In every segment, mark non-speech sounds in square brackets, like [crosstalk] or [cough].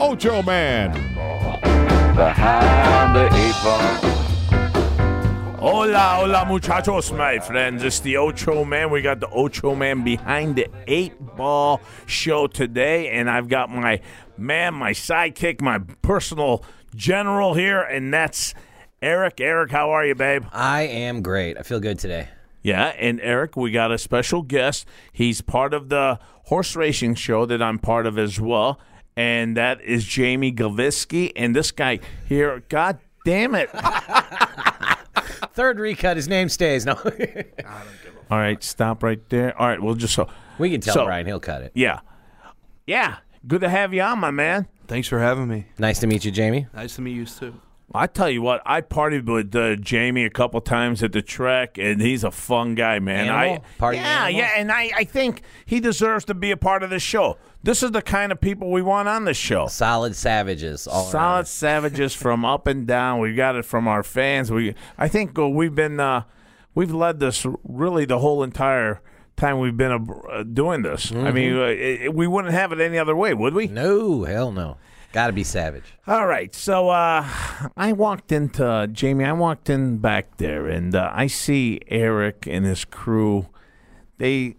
Ocho Man. Behind the eight ball. Hola, hola, muchachos, my friends. It's the Ocho Man. We got the Ocho Man behind the eight ball show today, and I've got my man, my sidekick, my personal general here, and that's Eric. Eric, how are you, babe? I am great. I feel good today. Yeah, and Eric, we got a special guest. He's part of the horse racing show that I'm part of as well, and that is Jamie Gavisky. And this guy here, God damn it. [laughs] Third recut, his name stays. No, [laughs] All right, stop right there. All right, we'll just so we can tell So- Brian. He'll cut it. yeah, yeah. Good to have you on, my man. Thanks for having me. Nice to meet you, Jamie. Nice to meet you too. I tell you what, I partied with uh, Jamie a couple times at the trek, and he's a fun guy, man. Animal? I, Party yeah, animal? yeah, and I, I think he deserves to be a part of this show. This is the kind of people we want on this show. Solid savages. All around. Solid savages from up and down. We got it from our fans. We, I think uh, we've been, uh, we've led this really the whole entire time we've been uh, doing this. I mean, uh, it, it- we wouldn't have it any other way, would we? No, hell no. Got to be savage. All right, so uh, I walked into Jamie. I walked in back there, and uh, I see Eric and his crew. They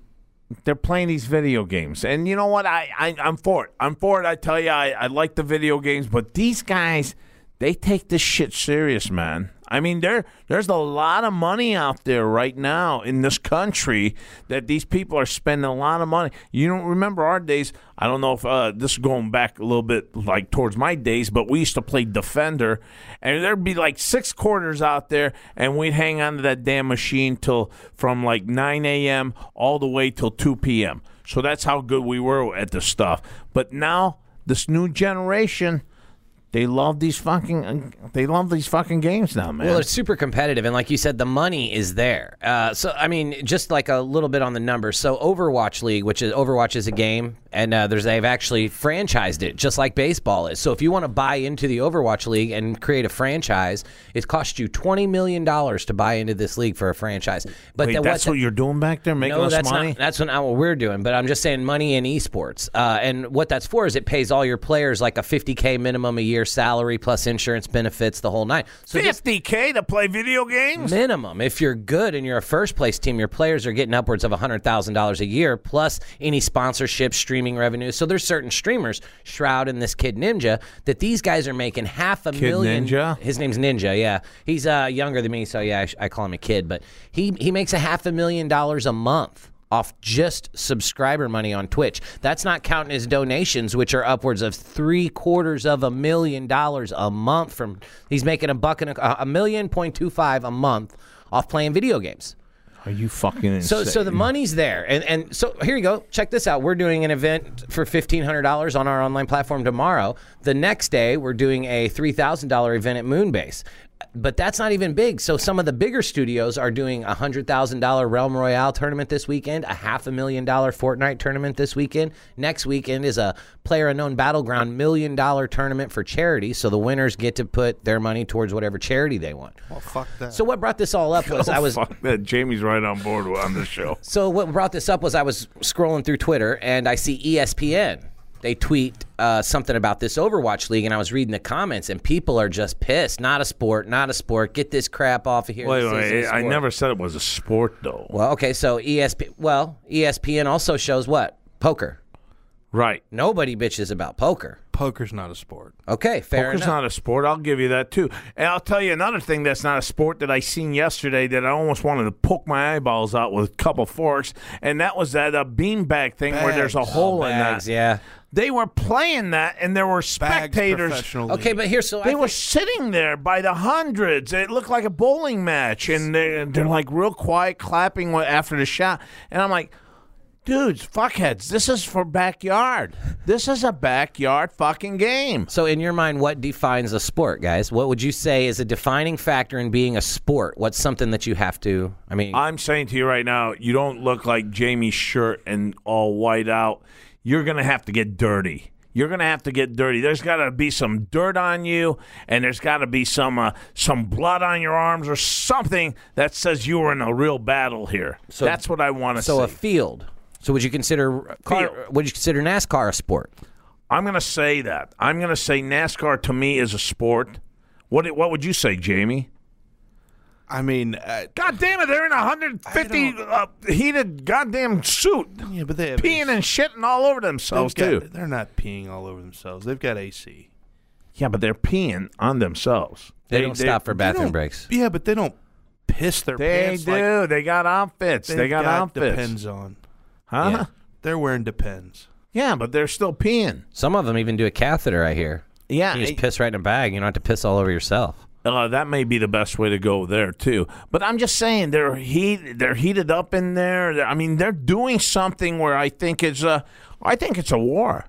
they're playing these video games, and you know what? I, I I'm for it. I'm for it. I tell you, I, I like the video games, but these guys, they take this shit serious, man. I mean, there there's a lot of money out there right now in this country that these people are spending a lot of money. You don't remember our days. I don't know if uh, this is going back a little bit like towards my days, but we used to play defender, and there'd be like six quarters out there, and we'd hang on to that damn machine till from like 9 a.m. all the way till 2 p.m. So that's how good we were at this stuff. But now this new generation. They love these fucking. They love these fucking games now, man. Well, it's super competitive, and like you said, the money is there. Uh, so, I mean, just like a little bit on the numbers. So, Overwatch League, which is Overwatch is a game, and uh, there's they've actually franchised it, just like baseball is. So, if you want to buy into the Overwatch League and create a franchise, it costs you twenty million dollars to buy into this league for a franchise. But Wait, then that's what what you're doing back there, making no, us that's money. not. That's not what we're doing. But I'm just saying, money in esports, uh, and what that's for is it pays all your players like a 50k minimum a year salary plus insurance benefits, the whole nine. So just 50k to play video games. minimum, if you're good and you're a first place team, your players are getting upwards of hundred thousand dollars a year plus any sponsorship, streaming revenue. So there's certain streamers, Shroud and this kid Ninja, that these guys are making half a Kid million. Ninja? His name's Ninja. Yeah, he's uh, younger than me, so yeah, I, I call him a kid. But he he makes a half a million dollars a month off just subscriber money on Twitch. That's not counting his donations, which are upwards of three quarters of a million dollars a month. From he's making a buck and a, a million point two five a month off playing video games. Are you fucking insane? So, so the money's there, and and so here you go. Check this out. We're doing an event for fifteen hundred dollars on our online platform tomorrow. The next day, we're doing a three thousand dollar event at Moonbase. But that's not even big. So some of the bigger studios are doing a hundred thousand dollar Realm Royale tournament this weekend, a half a million dollar Fortnite tournament this weekend. Next weekend is a Player Unknown Battleground million dollar tournament for charity. So the winners get to put their money towards whatever charity they want. Well, fuck that. So what brought this all up was [laughs] Oh, I was fuck that. Jamie's right on board on this show. [laughs] so what brought this up was I was scrolling through Twitter and I see ESPN. They tweet uh, something about this Overwatch League, and I was reading the comments, and people are just pissed. Not a sport, not a sport. Get this crap off of here. Wait, wait. a I sport." never said it was a sport, though. Well, okay, so ESP. Well, ESPN also shows what poker. Right. Nobody bitches about poker. Poker's not a sport. Okay, fair Poker's enough. not a sport. I'll give you that too. And I'll tell you another thing that's not a sport that I seen yesterday that I almost wanted to poke my eyeballs out with a couple forks, and that was that uh, beanbag thing where there's a Bags. hole in Bags, that. yeah. They were playing that, and there were spectators. professional Okay, but here's so I They think- were sitting there by the hundreds. It looked like a bowling match, and they're, they're like real quiet, clapping after the shot. And I'm like, dudes, fuckheads, this is for backyard. This is a backyard fucking game. So, in your mind, what defines a sport, guys? What would you say is a defining factor in being a sport? What's something that you have to? I mean, I'm saying to you right now, you don't look like Jamie's shirt and all white out. You're gonna have to get dirty. You're gonna have to get dirty. There's got to be some dirt on you, and there's got to be some uh, some blood on your arms or something that says you were in a real battle here. So- That's what I want to so see. a field. So, would you consider car, Field. would you consider NASCAR a sport? I'm gonna say that. I'm gonna say NASCAR to me is a sport. What what would you say, Jamie? I mean, uh, God damn it! They're in a 150 I uh, heated goddamn suit, yeah, but they have peeing and shitting all over themselves they've too. got- They're not peeing all over themselves. They've got AC. Yeah, but they're peeing on themselves. They, don't stop for bathroom breaks. Yeah, but they don't piss their They pants They do. like they got outfits. they've They got, outfits. Depends on. Huh? Yeah. Yeah. They're wearing depends. Yeah, but they're still peeing. Some of them even do a catheter. I hear. Yeah. You just piss right in a bag. You don't have to piss all over yourself. Uh, that may be the best way to go there too. But I'm just saying they're heat they're heated up in there. I mean, they're doing something where I think it's a I think it's a war.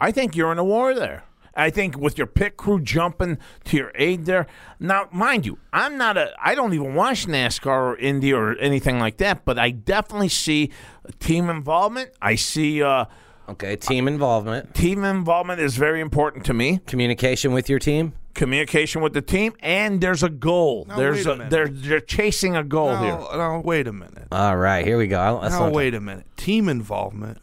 I think you're in a war there. I think with your pit crew jumping to your aid there. Now, mind you, I'm not a I don't even watch NASCAR or Indy or anything like that, but I definitely see team involvement. I see uh, Okay, team involvement, team involvement is very important to me communication with your team. Communication with the team, and there's a goal. Now, there's a a, they're they're chasing a goal here. Now, now, wait a minute. All right, here we go. I'll- Now, not- wait a minute. Team involvement.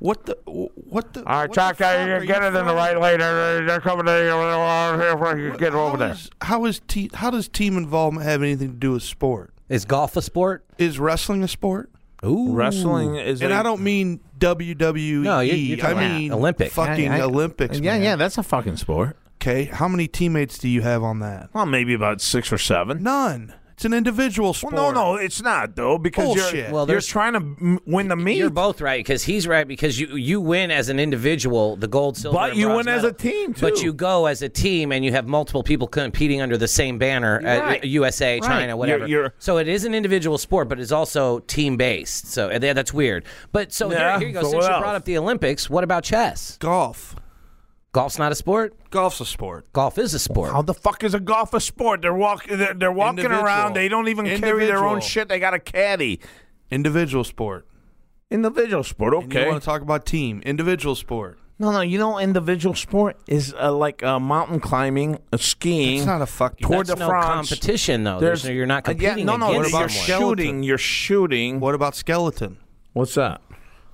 What the? What the? All right, what Chuck, the fuck uh, are you get you it in the right lane. They're coming to you. Here for you. Get over How there. is- how is te- How does team involvement have anything to do with sport? Is golf a sport? Is wrestling a sport? Ooh, Wrestling is. And a- I don't mean WWE. No, you're- you're I talking about mean Olympic. Fucking I- I- Olympics. Yeah, man. yeah, that's a fucking sport. Okay, how many teammates do you have on that? Well, maybe about six or seven. None. It's an individual Well, sport. no, no, it's not though because Bullshit. you're Well, you're there's- trying to m- win the meet. You're both right because he's right because you you win as an individual, the gold, silver, But and you bronze win as a medal. team, But too. you go as a team and you have multiple people competing under the same banner, uh, Right. USA, Right. China, You're- whatever. you're- so it is an individual sport, but it's also team based. So uh, that's weird. But so Yeah, here, here you go. so Since what you else? brought up the Olympics, what about chess? Golf. Golf's not a sport. Golf's a sport. Golf is a sport. How the fuck is a golf a sport? They're walking. They're, they're walking Individual. around. They don't even carry their own shit. They got a caddy. Individual sport. Individual sport. And you Okay. want to talk about team. Individual sport. No, no. You know, individual sport is uh, like uh, mountain climbing, uh, skiing. It's not a fucking. Tour That's de no France. competition though. There's, you're not uh, yeah, competing no, no. against You're someone. shooting. You're shooting. What about skeleton? What's that?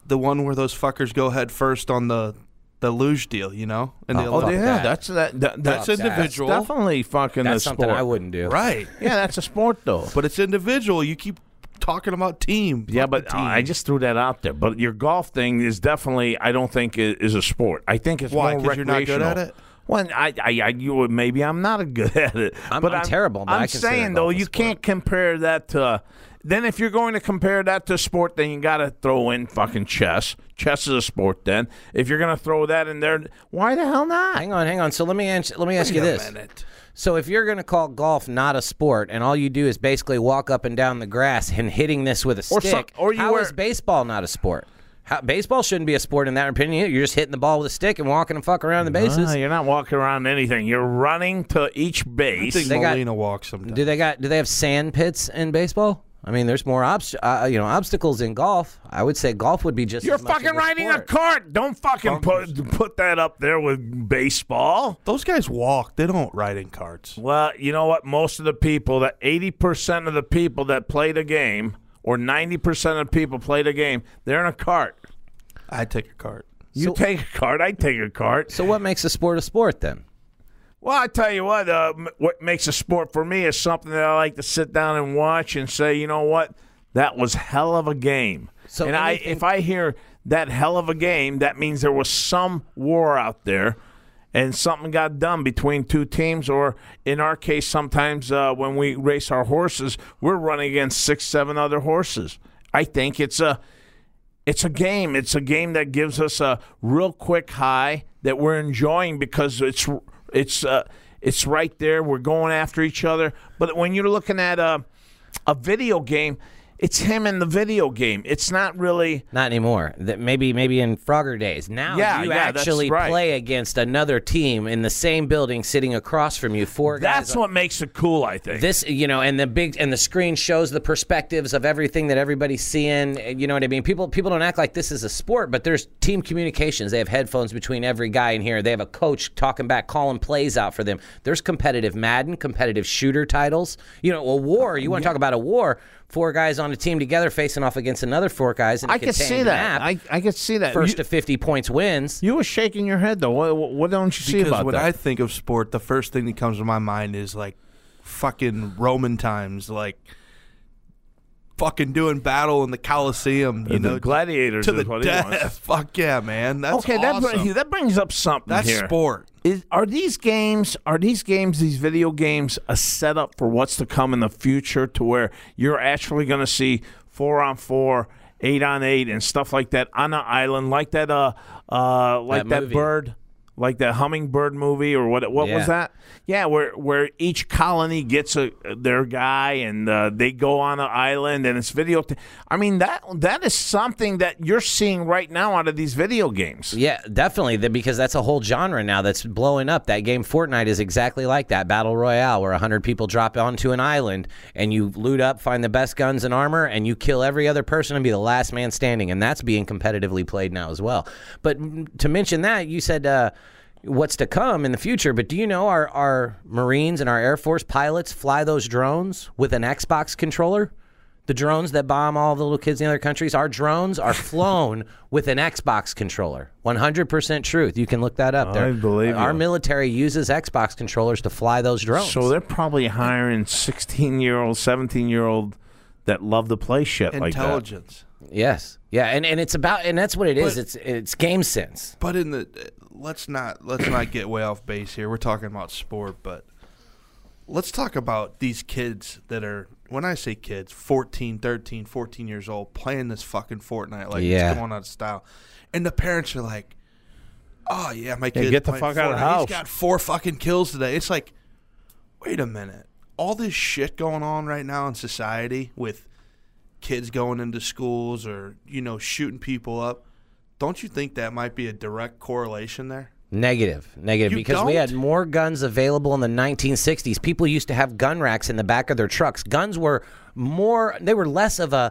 The one where those fuckers go head first on the the luge deal, you know? And the Oh, Oh, yeah, that. that's that. that, That's that- individual. That's definitely fucking That's a something sport. I wouldn't do. right. [laughs] Yeah, that's a sport though. But it's individual. You keep talking about team. Yeah, Fuck but uh, team. I just threw that out there. But your golf thing is definitely, I don't think i- is a sport. I think it's Why? more 'Cause you're not good at it? Well, I, I, I you, maybe I'm not a good [laughs] at it. I'm- but I'm terrible, but I'm I consider saying golf though, a you sport. can't compare that to. Then if you're going to compare that to sport, then you got to throw in fucking chess. Chess is a sport. Then if you're going to throw that in there, why the hell not? Hang on, hang on. So let me answer, let me ask you Wait a this. minute. So if you're going to call golf not a sport, and all you do is basically walk up and down the grass and hitting this with a Or stick, some- or you how wear- is baseball not a sport? How, baseball shouldn't be a sport in that opinion. You're just hitting the ball with a stick and walking and fuck around the bases. You're not walking around anything. You're running to each I base. think They got- walks sometimes. do they got? Do they have sand pits in baseball? I mean, there's more obst- uh, you know obstacles in golf. I would say golf would be just. You're as much fucking a riding a cart. Don't fucking put put that up there with baseball. Those guys walk. They don't ride in carts. Well, you know what? Most of the people, that eighty percent of the people that play the game, or ninety percent of the people play the game, they're in a cart. I'd take a cart. You So- take a cart. I take a cart. So what makes a sport a sport then? Well, I tell you what. Uh, what makes a sport for me is something that I like to sit down and watch and say, you know what, that was hell of a game. So and I, if I hear that hell of a game, that means there was some war out there. And something got done between two teams, or in our case, sometimes uh, when we race our horses, we're running against six, seven other horses. I think it's a it's a game. It's a game that gives us a real quick high that we're enjoying because it's it's uh, it's right there. We're going after each other. But when you're looking at a a video game, it's him in the video game. It's not really. Not anymore. That maybe maybe in Frogger days. Now Yeah, you yeah, actually right. play against another team in the same building, sitting across from you. Four guys. That's what makes it cool. I think. this you know and the big and the screen shows the perspectives of everything that everybody's seeing you know what i mean people people don't act like this is a sport but there's team communications they have headphones between every guy in here they have a coach talking back calling plays out for them there's competitive madden competitive shooter titles you know a war you want to talk about a war four guys on a team together facing off against another four guys in a I can see that. map. I I can see that. first you, to 50 points wins you were shaking your head though. What, what, what don't you see Because about when that? I think of sport, the first thing that comes to my mind is like fucking Roman times, like fucking doing battle in the Coliseum. You the know, gladiators to is the what he wants. death. [laughs] Fuck yeah, man. That's okay, that awesome. br- that brings up something That's here. sport. Is, are these games are these games these video games a setup for what's to come in the future to where you're actually going to see four on four eight on eight and stuff like that on an island like that uh uh like That that, bird like the hummingbird movie or what what Yeah. was that yeah where where each colony gets a their guy and uh, they go on an island and it's video i mean that that is something that you're seeing right now out of these video games Yeah, definitely. Because that's a whole genre now that's blowing up. That game Fortnite is exactly like that battle royale, where hundred people drop onto an island and you loot up, find the best guns and armor, and you kill every other person and be the last man standing. And that's being competitively played now as well. But mm, to mention that, you said. Uh, What's to come in the future, but do you know our, our Marines and our Air Force pilots fly those drones with an Xbox controller? The drones that bomb all the little kids in other countries, our drones are [laughs] flown with an Xbox controller. 100% truth. You can look that up. I They're- believe Our you. military uses Xbox controllers to fly those drones. So they're probably hiring 16 year old, 17 year old that love to play shit like that. Intelligence. yes. Yeah, and, and it's about and that's what it is. But- it's it's game sense. But in the let's not let's not get way off base here. We're talking about sport, but let's talk about these kids that are when I say kids, 14, 13, 14 years old playing this fucking Fortnite like Yeah. it's going out of style. And the parents are like, "Oh yeah, my kid get the fuck out of the house." He's got four fucking kills today." It's like, "Wait a minute. All this shit going on right now in society with kids going into schools or, you know, shooting people up, don't you think that might be a direct correlation there? Negative, negative, You because we had more guns available in the 1960s. People used to have gun racks in the back of their trucks. Guns were more; they were less of a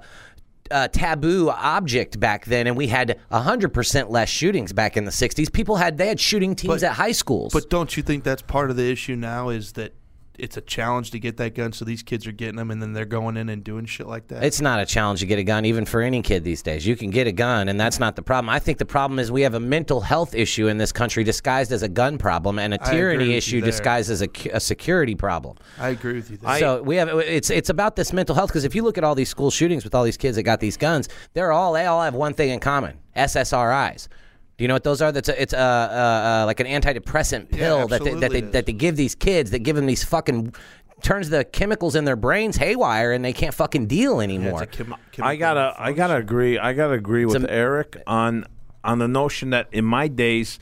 uh, taboo object back then, and we had 100% less shootings back in the 60s. People had they had shooting teams But- at high schools. But don't you think that's part of the issue now is that it's a challenge to get that gun so these kids are getting them and then they're going in and doing shit like that? It's not a challenge to get a gun, even for any kid these days. You can get a gun, and that's not the problem. I think the problem is we have a mental health issue in this country disguised as a gun problem, and a tyranny issue disguised as a, a security problem. I agree with you there. so we have it's it's about this mental health because if you look at all these school shootings with all these kids that got these guns, they're all they all have one thing in common: SSRIs. Do you know what those are? That's a, it's a, uh uh like an antidepressant pill that they, that they absolutely that they give these kids that give them these fucking turns the chemicals in their brains haywire and they can't fucking deal anymore. it's a chem- I gotta, I gotta agree. I gotta agree with a- Eric on on the notion that in my days,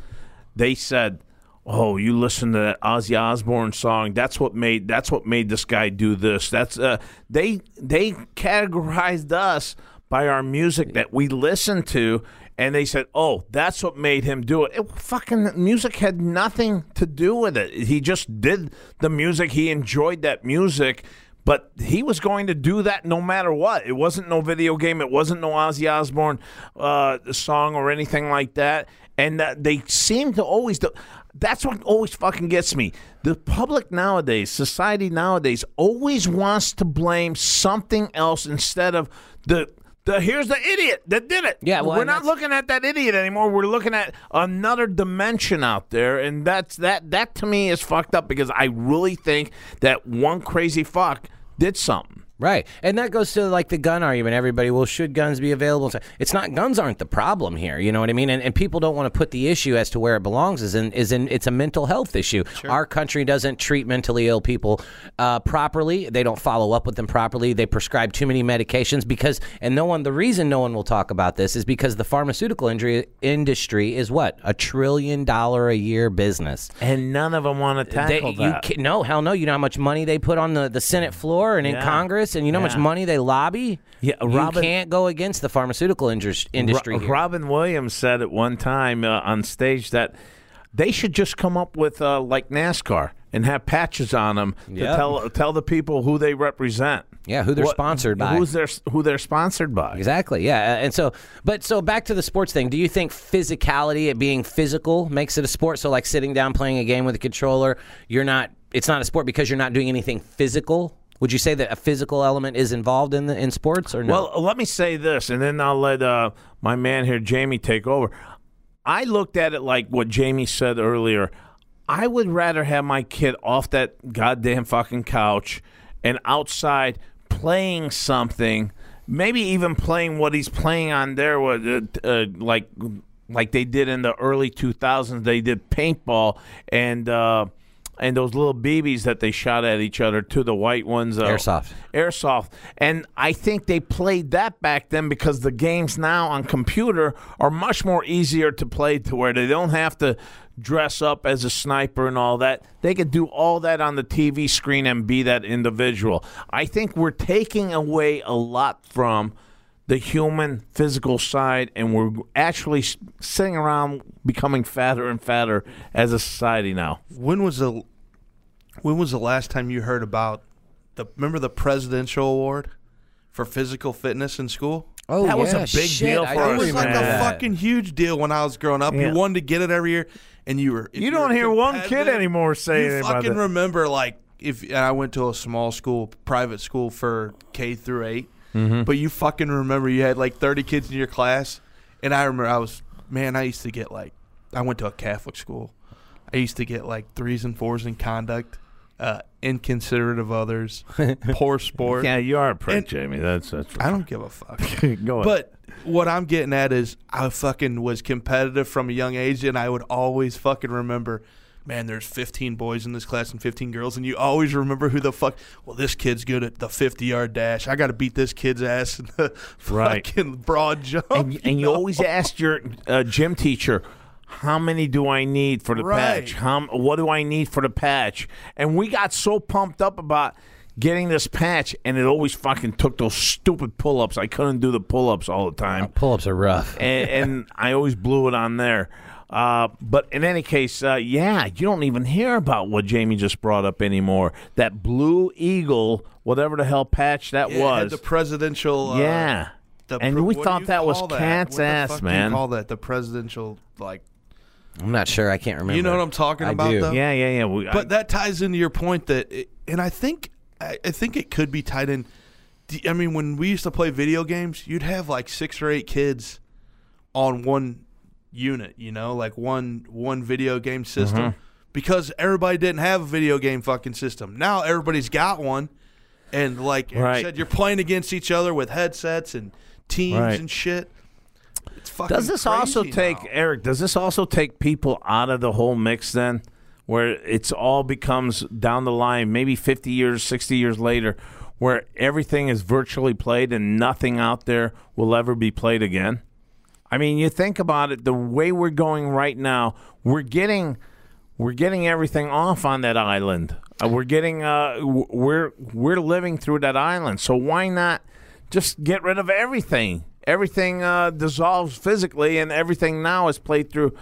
they said, "Oh, you listen to that Ozzy Osbourne song. That's what made that's what made this guy do this." That's uh, they they categorized us by our music that we listened to. And they said, "Oh, that's what made him do it." it. Fucking music had nothing to do with it. He just did the music. He enjoyed that music, but he was going to do that no matter what. It wasn't no video game. It wasn't no Ozzy Osbourne uh, song or anything like that. And that they seem to always do. That's what always fucking gets me. The public nowadays, society nowadays, always wants to blame something else instead of the. The, here's the idiot that did it. Yeah, well, we're not looking at that idiot anymore. We're looking at another dimension out there, and that's that. That to me is fucked up because I really think that one crazy fuck did something. Right. And that goes to like the gun argument. Everybody, well, should guns be available? It's not guns aren't the problem here. You know what I mean? And, and people don't want to put the issue as to where it belongs is in, is in it's a mental health issue. Our country doesn't treat mentally ill people uh, properly. They don't follow up with them properly. They prescribe too many medications because, and no one, the reason no one will talk about this is because the pharmaceutical industry, industry is what? A trillion dollar a year business. And none of them want to They, tackle you that. ca- no hell no. You know how much money they put on the, the Senate floor and in Congress. Lobbyists and you know how much Yeah. money they lobby. Yeah, you can't go against the pharmaceutical indus- industry. Ro- here. Robin Williams said at one time uh, on stage that they should just come up with uh, like NASCAR and have patches on them to tell tell the people who they represent. Yeah, who they're sponsored by. Who's their who they're sponsored by. Exactly. Yeah. And so, but so back to the sports thing. Do you think physicality, it being physical, makes it a sport? So, like sitting down playing a game with a controller, you're not. It's not a sport because you're not doing anything physical. Would you say that a physical element is involved in the in sports or no? Well, let me say this, and then I'll let uh, my man here, Jamie, take over. I looked at it like what Jamie said earlier. I would rather have my kid off that goddamn fucking couch and outside playing something, maybe even playing what he's playing on there, uh, uh, like like they did in the early 2000s. They did paintball and. And those little BBs that they shot at each other, to the white ones, uh, Airsoft. airsoft. And I think they played that back then because the games now on computer are much more easier to play to where they don't have to dress up as a sniper and all that. They could do all that on the TV screen and be that individual. I think we're taking away a lot from the human physical side and we're actually sitting around becoming fatter and fatter as a society now. When was the when was the last time you heard about the remember the presidential award for physical fitness in school? oh, that was a yeah, big shit, deal I for do It was like remember a fucking huge deal when I was growing up. Yeah. You wanted to get it every year, and you were. if You don't hear one kid anymore say You anything about fucking that. remember like if and I went to a small school, private school for K through 8 Mm-hmm. but you fucking remember you had like thirty kids in your class, and I remember I was man. I used to get like I went to a Catholic school. I used to get like threes and fours in conduct, uh, inconsiderate of others, [laughs] poor sport. Yeah, you are a prick, And- Jamie. That's that's. I don't give a fuck. [laughs] Go ahead. But what I'm getting at is I fucking was competitive from a young age, and I would always fucking remember. Man, there's 15 boys in this class and 15 girls, and you always remember who the fuck. Well, this kid's good at the 50 yard dash. I got to beat this kid's ass in the Right. fucking broad jump. and, and you know? always asked your uh, gym teacher, "How many do I need for the Right. patch? How what do I need for the patch?" And we got so pumped up about getting this patch, and it always fucking took those stupid pull-ups. I couldn't do the pull-ups all the time, Pull ups are rough. and, and I always blew it on there. Uh, but in any case, uh, yeah, you don't even hear about what Jamie just brought up anymore. That Blue Eagle, whatever the hell patch that Yeah, it had was. the presidential. Uh, yeah. the and pr- we thought that was call cat's What the ass, fuck do you man. call that the presidential like? I'm not sure. I can't remember. You know what I'm talking I about, do. though? Yeah, yeah, yeah. We, I- But that ties into your point that, it, and I think, I, I think it could be tied in. D- I mean, when we used to play video games, you'd have like six or eight kids on one unit, you know, like one one video game system, mm-hmm. because everybody didn't have a video game fucking system. Now everybody's got one, and like Eric Right. said, you're playing against each other with headsets and teams Right. and shit. It's fucking. Does this also take now. Eric? Does this also take people out of the whole mix then, where it's all becomes down the line, maybe fifty years, sixty years later, where everything is virtually played and nothing out there will ever be played again? I mean, you think about it. The way we're going right now, we're getting we're getting everything off on that island. Uh, we're getting uh, we're we're living through that island. So why not just get rid of everything? Everything uh, dissolves physically, and everything now is played through.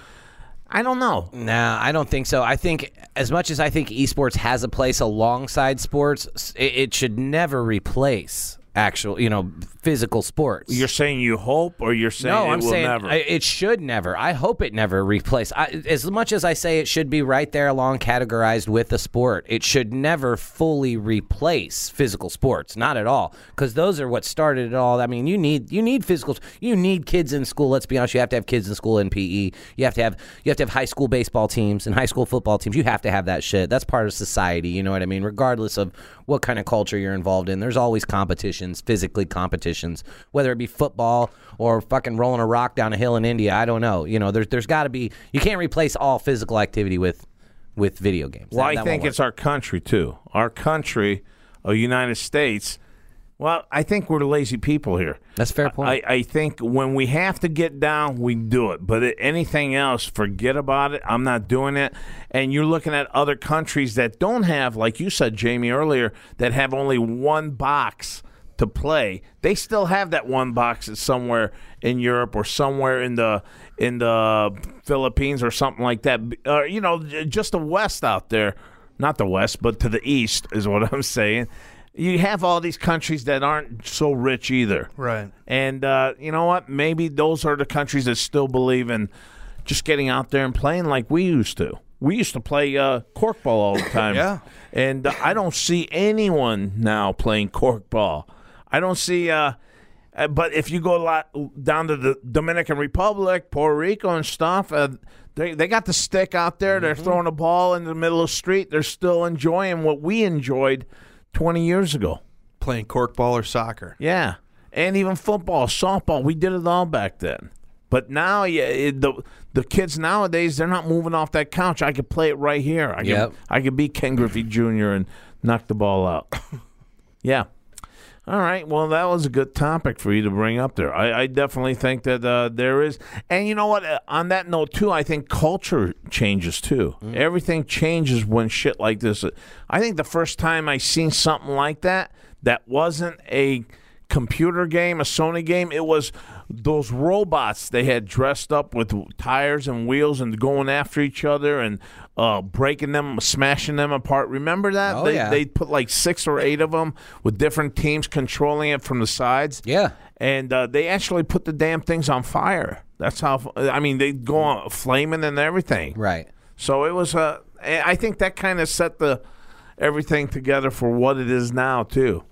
I don't know. Nah, I don't think so. I think as much as I think esports has a place alongside sports, it, it should never replace actual, you know, physical sports. You're saying you hope, or you're saying no, it I'm saying never. It should never. I hope it never replace. I, as much as I say it should be right there along categorized with the sport, it should never fully replace physical sports. Not at all, because those are what started it all. I mean, you need you need physical. You need kids in school. Let's be honest. You have to have kids in school in PE. You have to have you have to have high school baseball teams and high school football teams. You have to have that shit. That's part of society. You know what I mean? Regardless of what kind of culture you're involved in, there's always competitions, physically competitions, whether it be football or fucking rolling a rock down a hill in India. I don't know. You know, there's there's got to be. You can't replace all physical activity with with video games. Well, That- I that think it's our country too. Our country, a United States, Well, I think we're lazy people here. That's a fair point. I, I think when we have to get down, we do it. But anything else, forget about it. I'm not doing it. And you're looking at other countries that don't have, like you said, Jamie, earlier, that have only one box to play. They still have that one box somewhere in Europe or somewhere in the in the Philippines or something like that. Uh, you know, just the West out there. Not the West, but to the East is what [laughs] I'm saying. You have all these countries that aren't so rich either. Right. And uh, you know what? Maybe those are the countries that still believe in just getting out there and playing like we used to. We used to play uh, corkball all the [coughs] time. Yeah. And uh, I don't see anyone now playing corkball. I don't see. Uh, uh, but if you go a lot down to the Dominican Republic, Puerto Rico, and stuff, uh, they they got the stick out there. They're throwing a ball in the middle of the street. They're still enjoying what we enjoyed twenty years ago. Playing corkball or soccer. Yeah, and even football, softball. We did it all back then. But now, yeah, it, the the kids nowadays they're not moving off that couch. I could play it right here. I could, Yep. I could be Ken Griffey Jr. and knock the ball out. [laughs] yeah. All right. Well, that was a good topic for you to bring up there. I, I definitely think that uh, there is, and you know what? Uh, on that note, too, I think culture changes too. Everything changes when shit like this. I think the first time I seen something like that that wasn't a computer game, a Sony game, it was those robots they had dressed up with tires and wheels and going after each other and uh, breaking them, smashing them apart. Remember that? Oh, they, yeah. they put like six or eight of them with different teams controlling it from the sides. yeah. And uh, they actually put the damn things on fire. That's how, I mean, they go on flaming and everything. Right. So it was Uh, I think that kind of set the everything together for what it is now too.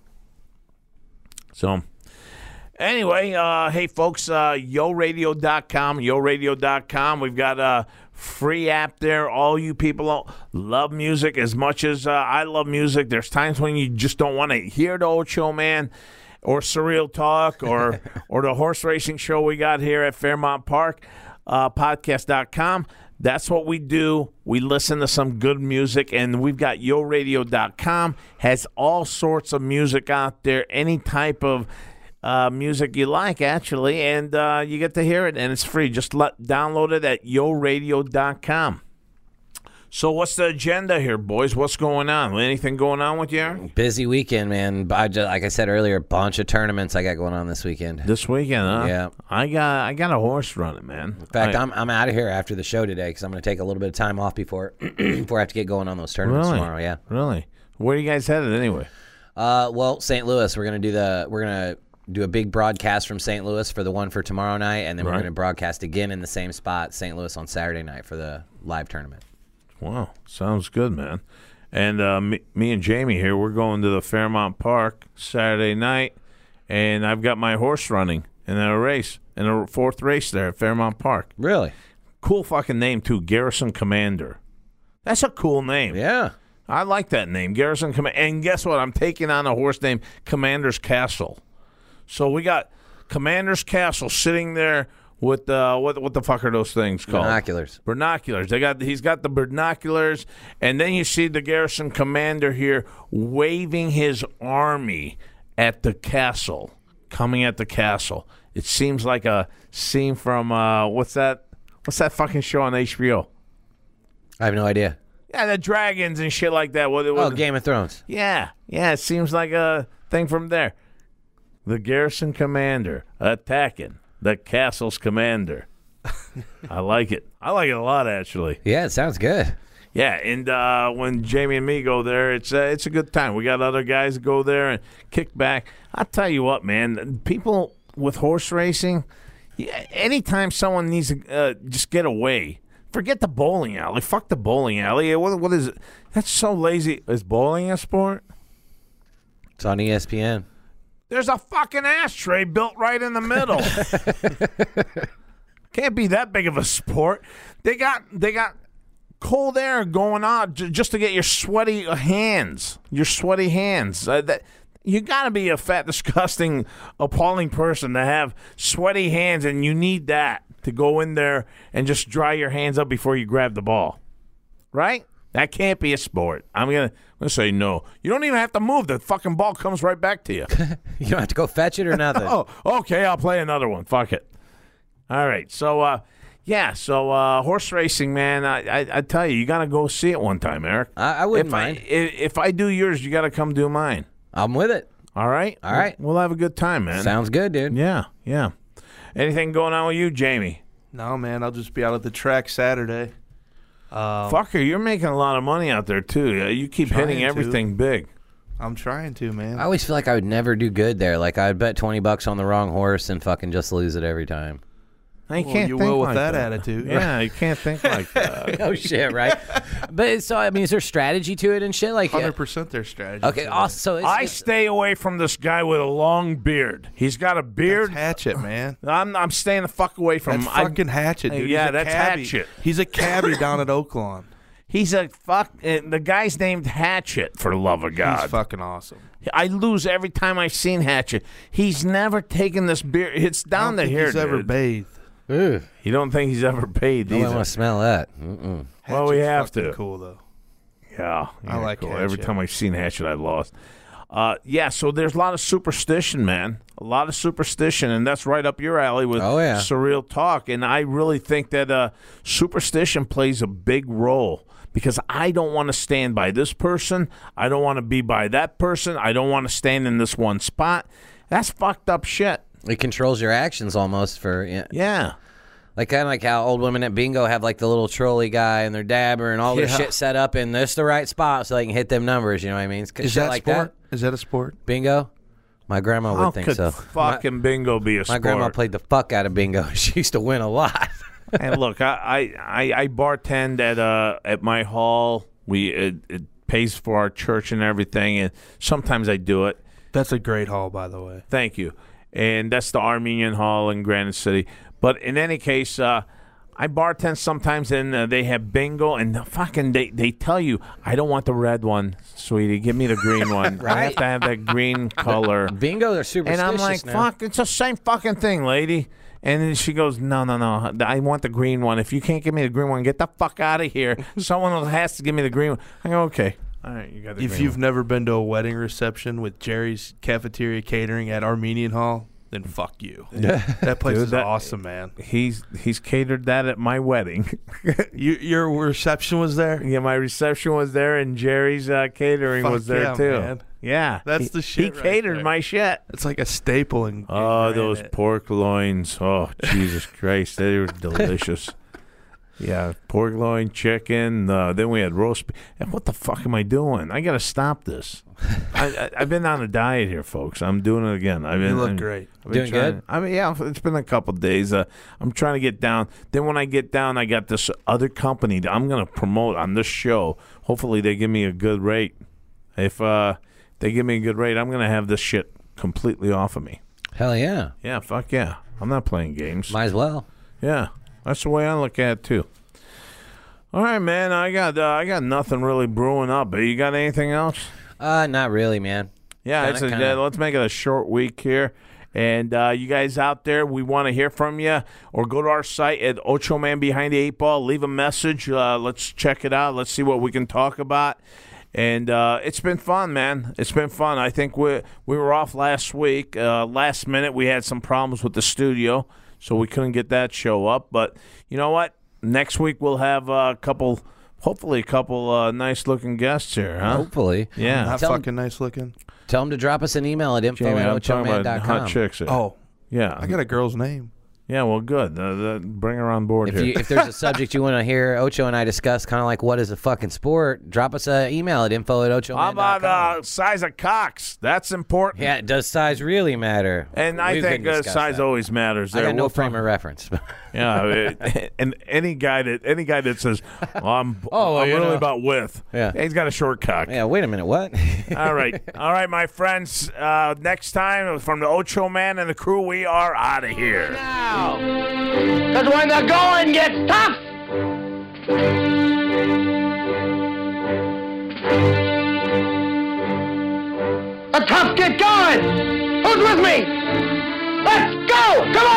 So anyway, uh, hey folks, uh, yoradio.com, yoradio.com. We've got a free app there. All you people love music as much as uh, I love music. There's times when you just don't want to hear the old show, man. Or surreal talk, or [laughs] or the horse racing show we got here at Fairmount Park, uh, podcast.com. That's what we do. We listen to some good music, and we've got yoradio.com. Has all sorts of music out there, any type of uh, music you like, actually, and uh, you get to hear it, and it's free. Just let, download it at yoradio.com. So, what's the agenda here, boys? What's going on? Anything going on with you Aaron? Busy weekend, man. I just, like I said earlier, a bunch of tournaments I got going on this weekend. this weekend? Huh? Yeah. I got I got a horse running, man. In fact, I, I'm I'm out of here after the show today because I'm going to take a little bit of time off before [clears throat] before I have to get going on those tournaments really tomorrow. Yeah. really. Where are you guys headed anyway? Uh, well, St. Louis, we're going to do the we're going to do a big broadcast from St. Louis for the one for tomorrow night, and then we're going to broadcast again in the same spot, St. Louis, on Saturday night for the live tournament. Wow, sounds good, man. And uh, me, me and Jamie here, we're going to the Fairmount Park Saturday night, and I've got my horse running in a race, in a fourth race there at Fairmount Park. Really? Cool fucking name too, Garrison Commander. That's a cool name. Yeah. I like that name, Garrison Commander. And guess what? I'm taking on a horse named Commander's Castle. So we got Commander's Castle sitting there with uh, what what the fuck are those things called? Binoculars. Binoculars. They got he's got the binoculars, and then you see the garrison commander here waving his army at the castle, coming at the castle. It seems like a scene from uh, what's that? What's that fucking show on HBO? I have no idea. Yeah, the dragons and shit like that. What, Oh, what, Game of Thrones. yeah, yeah. It seems like a thing from there. The garrison commander attacking the castle's commander. [laughs] I like it. I like it a lot, actually. Yeah, it sounds good. Yeah, and uh, when Jamie and me go there, it's uh, it's a good time. We got other guys that go there and kick back. I tell you what, man, people with horse racing, anytime someone needs to uh, just get away, forget the bowling alley. Fuck the bowling alley. What, what is it? That's so lazy. Is bowling a sport? It's on ESPN. There's a fucking ashtray built right in the middle. [laughs] Can't be that big of a sport. They got they got cold air going on j- just to get your sweaty hands, your sweaty hands. Uh, that you got to be a fat, [laughs] disgusting, appalling person to have sweaty hands, and you need that to go in there and just dry your hands up before you grab the ball, right? That can't be a sport. I'm gonna, I'm gonna say no. You don't even have to move. The fucking ball comes right back to you. [laughs] You don't have to go fetch it or [laughs] nothing. oh, okay. I'll play another one. Fuck it. All right. So, uh, yeah. So, uh, horse racing, man. I, I, I tell you, you got to go see it one time, Eric. I, I wouldn't if mind. I, if, if I do yours, you got to come do mine. I'm with it. All right. All right. We'll have a good time, man. Sounds good, dude. yeah. Yeah. Anything going on with you, Jamie? No, man, I'll just be out at the track Saturday. Um, Fucker, you're making a lot of money out there too. You keep hitting Trying to. everything big. I'm trying to, man. I always feel like I would never do good there. Like I'd bet twenty bucks on the wrong horse and fucking just lose it every time. I Well, can't you think will with like that attitude. Yeah, you can't think like that. [laughs] oh shit, right? but so I mean, is there strategy to it and shit? Like, uh, Hundred percent their strategy. okay, today. awesome. So it's, I it's- stay away from this guy with a long beard. He's got a That's beard. Hatchet, man. [laughs] I'm I'm staying the fuck away from That's him. I- fucking Hatchet, dude. Yeah, He's a that's cabbie. Hatchet. He's a cabbie down at Oaklawn. [laughs] he's a fuck. Uh, the guy's named Hatchet for the love of God. He's fucking awesome. I lose every time I've seen Hatchet. He's never taken this beard. It's I down don't to think here. he's ever bathed. Ugh, You don't think he's ever paid I either? want to smell that. Mm-mm. Well, we have to. Cool though. Yeah, I like cool. Every time I've seen Hatchet, I've lost. Uh, yeah, so there's a lot of superstition, man. A lot of superstition, and that's right up your alley with Oh, yeah. surreal talk. And I really think that uh, superstition plays a big role because I don't want to stand by this person. I don't want to be by that person. I don't want to stand in this one spot. That's fucked up shit. It controls your actions almost for yeah. Yeah. Like kind of like how old women at bingo have like the little trolley guy and their dabber and all their Yeah. shit set up in this the right spot so they can hit them numbers. You know what I mean? It's Is shit that like sport? that. Is that a sport? Bingo. My grandma would How think could so. fucking bingo be a sport. My sport? grandma played the fuck out of bingo. [laughs] She used to win a lot. [laughs] and look, I, I, I, I bartend at uh at my hall. We it, it pays for our church and everything, and sometimes I do it. That's a great hall, by the way. Thank you. And that's the Armenian Hall in Granite City. But in any case, uh, I bartend sometimes, and uh, they have bingo, and fucking they, they tell you, I don't want the red one, sweetie. Give me the green one. [laughs] I have to have that green color. [laughs] bingo, they're superstitious. And I'm like, now. fuck, it's the same fucking thing, lady. And then she goes, no, no, no, I want the green one. If you can't give me the green one, get the fuck out of here. Someone else has to give me the green one. I go, okay. All right, you got the If you've one. never been to a wedding reception with Jerry's Cafeteria Catering at Armenian Hall, then fuck you. [laughs] That place Dude, is that- awesome, man. He's he's catered that at my wedding. [laughs] You, your reception was there. yeah, my reception was there, and Jerry's uh, catering Fuck was there yeah, too. man. Yeah, That's He- the shit He right catered there. my shit. It's like a staple in. in Oh, those Granite. pork loins. Oh, Jesus Christ. They were delicious. [laughs] Yeah, pork loin, chicken. Uh, then we had roast. be- And what the fuck am I doing? I got to stop this. [laughs] I, I, I've been on a diet here, folks. I'm doing it again. I've been, You look I'm- great. I've been Doing trying- good? I mean, yeah, it's been a couple days. Uh, I'm trying to get down. Then when I get down, I got this other company that I'm going to promote on this show. Hopefully, they give me a good rate. If uh, they give me a good rate, I'm going to have this shit completely off of me. Hell yeah. Yeah, fuck yeah. I'm not playing games. Might as well. yeah, that's the way I look at it too. All right, man. I got uh, I got nothing really brewing up. But you got anything else? Uh, not really, man. Yeah, Kinda- it's a, uh, let's make it a short week here. And uh, you guys out there, we want to hear from you, or go to our site at Ocho Man Behind the Eight Ball. Leave a message. Uh, let's check it out. Let's see what we can talk about. And uh, it's been fun, man. It's been fun. I think we we were off last week. Uh, last minute, we had some problems with the studio, so we couldn't get that show up. But you know what? Next week we'll have a couple, hopefully a couple uh, nice looking guests here, huh? Hopefully. Yeah. Not Tell 'em- fucking nice looking. Tell them to drop us an email at info Jamie, at I'm talking about hot chicks. here. Oh, Yeah, I got a girl's name. Yeah, well, good. Uh, the, bring her on board If, here. you, if there's a subject you want to hear Ocho and I discuss, kind of like what is a fucking sport, drop us an email at info at ochoman.com. How about uh, size of cocks? That's important. yeah, does size really matter? And I think uh, size that. always matters. I There, got no We'll frame of reference. [laughs] Yeah, it- [laughs] and any guy that any guy that says well, I'm [laughs] Oh, well, I'm really know. about width. Yeah. he's got a short cock. yeah, wait a minute, what? [laughs] All right, all right, my friends. Uh, next time from the Ocho Man and the crew, we are out of here. Because when the going gets tough, the tough get going. Who's with me? Let's go! Come on!